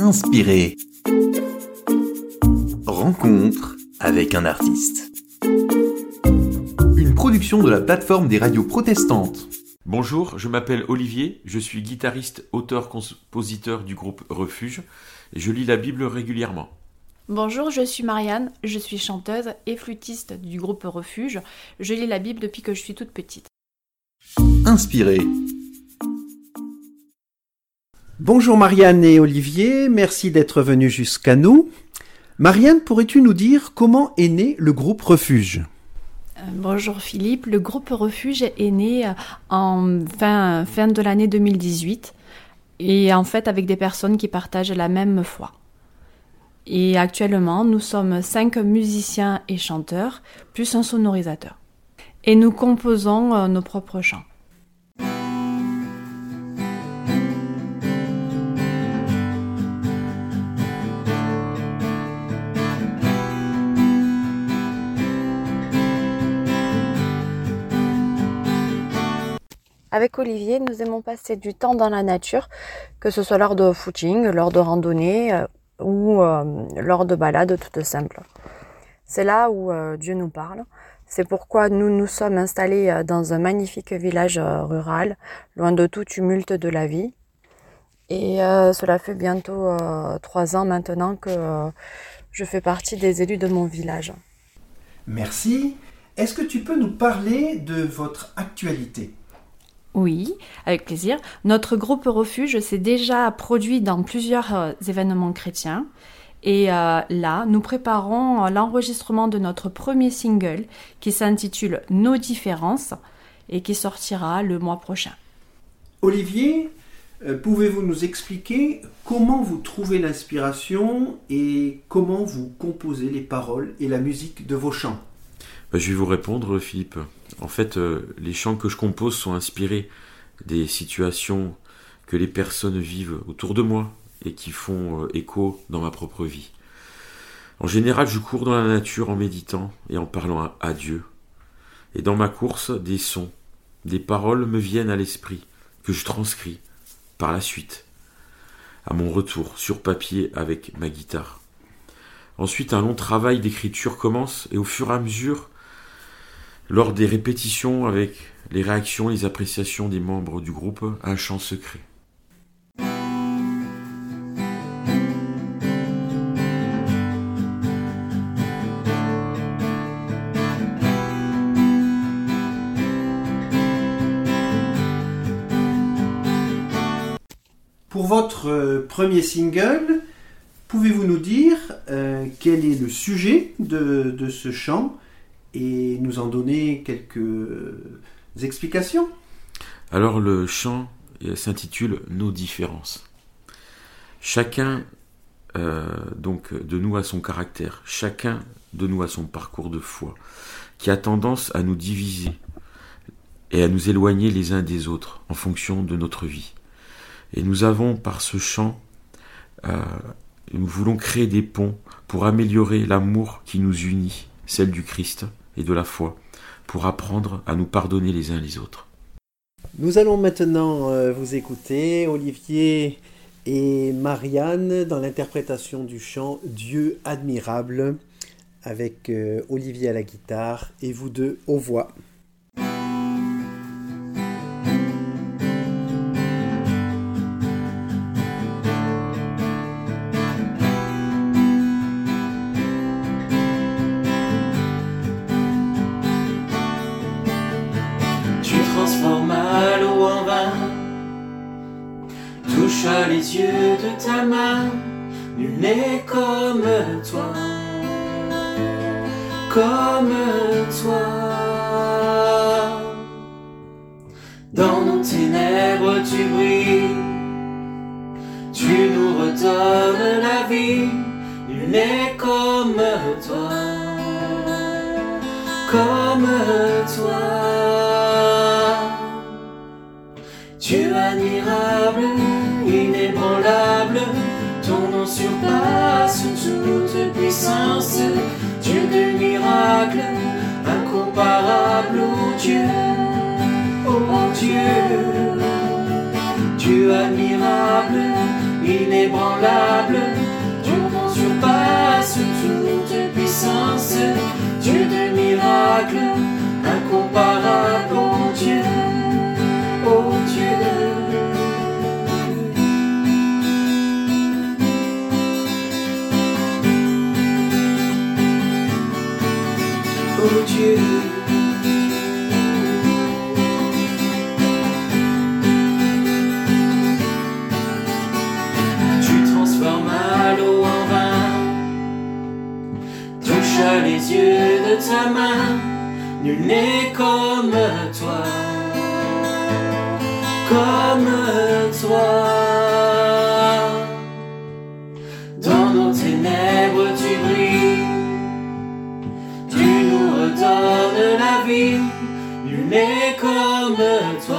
Inspiré. Rencontre avec un artiste. Une production de la plateforme des radios protestantes. Bonjour, je m'appelle Olivier, je suis guitariste, auteur, compositeur du groupe Refuge et je lis la Bible régulièrement. Bonjour, je suis Marianne, je suis chanteuse et flûtiste du groupe Refuge. Je lis la Bible depuis que je suis toute petite. Inspiré. Bonjour Marianne et Olivier, merci d'être venus jusqu'à nous. Marianne, pourrais-tu nous dire comment est né le groupe Refuge? Euh, Bonjour Philippe, le groupe Refuge est né euh, en fin, fin de l'année 2018 et en fait avec des personnes qui partagent la même foi. Et actuellement, nous sommes cinq musiciens et chanteurs, plus un sonorisateur. Et nous composons euh, nos propres chants. Avec Olivier, nous aimons passer du temps dans la nature, que ce soit lors de footing, lors de randonnée euh, ou euh, lors de balades toutes simples. C'est là où euh, Dieu nous parle. C'est pourquoi nous nous sommes installés dans un magnifique village rural, loin de tout tumulte de la vie. Et cela fait bientôt trois ans maintenant que je fais partie des élus de mon village. Merci. Est-ce que tu peux nous parler de votre actualité? Oui, avec plaisir. Notre groupe Refuge s'est déjà produit dans plusieurs euh, événements chrétiens. Et euh, là, nous préparons euh, l'enregistrement de notre premier single qui s'intitule Nos différences et qui sortira le mois prochain. Olivier, pouvez-vous nous expliquer comment vous trouvez l'inspiration et comment vous composez les paroles et la musique de vos chants? Bah, je vais vous répondre, Philippe. En fait, euh, les chants que je compose sont inspirés des situations que les personnes vivent autour de moi et qui font euh, écho dans ma propre vie. En général, je cours dans la nature en méditant et en parlant à Dieu. Et dans ma course, des sons, des paroles me viennent à l'esprit que je transcris par la suite, à mon retour sur papier avec ma guitare. Ensuite, un long travail d'écriture commence et au fur et à mesure, lors des répétitions avec les réactions, les appréciations des membres du groupe, un chant secret. Pour votre euh, premier single, pouvez-vous nous dire euh, quel est le sujet de ce chant? Et nous en donner quelques explications Alors le chant s'intitule Nos différences. Chacun euh, donc de nous a son caractère, chacun de nous a son parcours de foi, qui a tendance à nous diviser et à nous éloigner les uns des autres en fonction de notre vie. Et nous avons par ce chant, euh, nous voulons créer des ponts pour améliorer l'amour qui nous unit, celle du Christ, et de la foi pour apprendre à nous pardonner les uns les autres. Nous allons maintenant euh, vous écouter, Olivier et Marianne, dans l'interprétation du chant Dieu admirable, avec euh, Olivier à la guitare et vous deux aux voix. Ta main, nul n'est comme toi, comme toi. Dans nos ténèbres tu brilles, tu nous redonnes la vie, nul n'est comme toi, comme toi. surpasse toute puissance, Dieu de miracles, incomparable, oh Dieu, oh Dieu, Dieu admirable, inébranlable, Dieu qu'on surpasse toute puissance, Dieu de miracles, incomparable. Ta main, nul n'est comme toi, comme toi. Dans nos ténèbres tu brilles, tu nous redonnes la vie, nul n'est comme toi,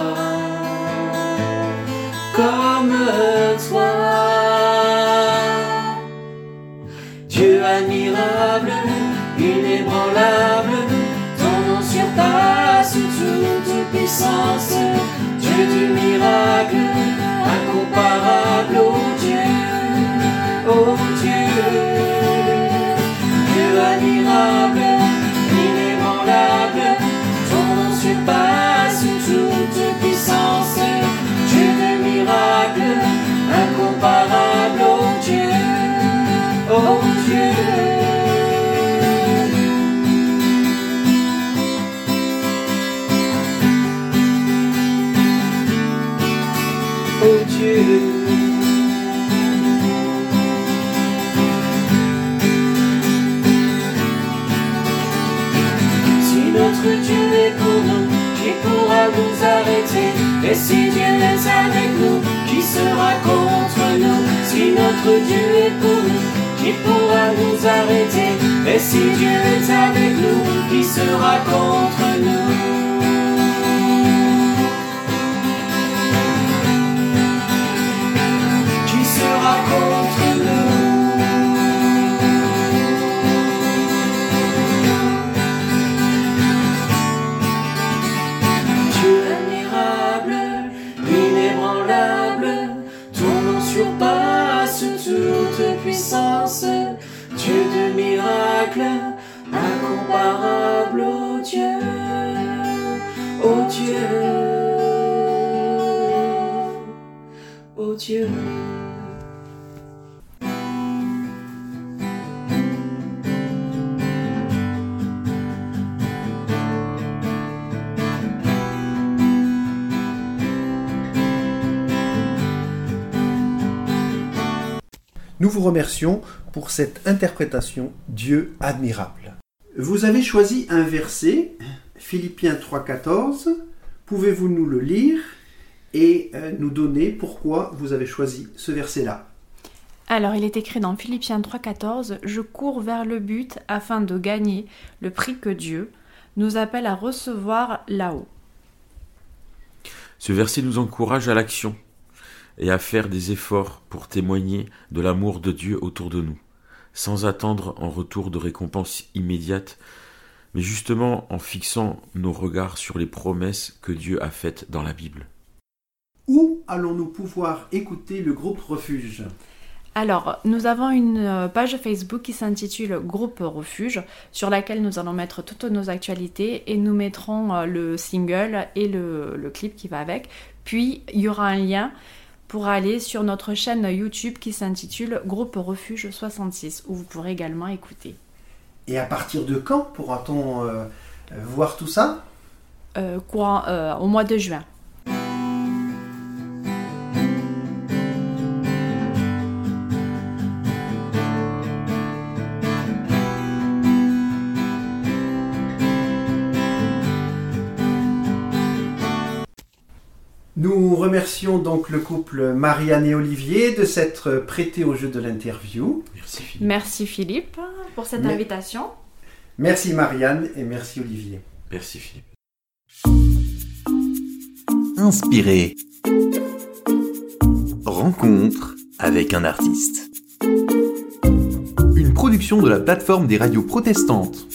nous arrêter Et si Dieu est avec nous, qui sera contre nous Si notre Dieu est pour nous, qui pourra nous arrêter Et si Dieu est avec nous, qui sera contre nous Nous vous remercions pour cette interprétation Dieu admirable. Vous avez choisi un verset, Philippiens 3.14. Pouvez-vous nous le lire? Et euh, nous donner pourquoi vous avez choisi ce verset-là Alors, il est écrit dans Philippiens 3,14 Je cours vers le but afin de gagner le prix que Dieu nous appelle à recevoir là-haut. Ce verset nous encourage à l'action et à faire des efforts pour témoigner de l'amour de Dieu autour de nous, sans attendre en retour de récompense immédiate, mais justement en fixant nos regards sur les promesses que Dieu a faites dans la Bible. Allons-nous pouvoir écouter le groupe Refuge? Alors, nous avons une euh, page Facebook qui s'intitule Groupe Refuge, sur laquelle nous allons mettre toutes nos actualités et nous mettrons euh, le single et le, le clip qui va avec. Puis, il y aura un lien pour aller sur notre chaîne YouTube qui s'intitule Groupe Refuge 66, où vous pourrez également écouter. Et à partir de quand pourra-t-on euh, voir tout ça? Euh, euh, au mois de juin. Nous remercions donc le couple Marianne et Olivier de s'être prêtés au jeu de l'interview. Merci Philippe. Merci Philippe pour cette Mais- invitation. Merci Marianne et merci Olivier. Merci Philippe. Inspiré. Rencontre avec un artiste. Une production de la plateforme des radios protestantes.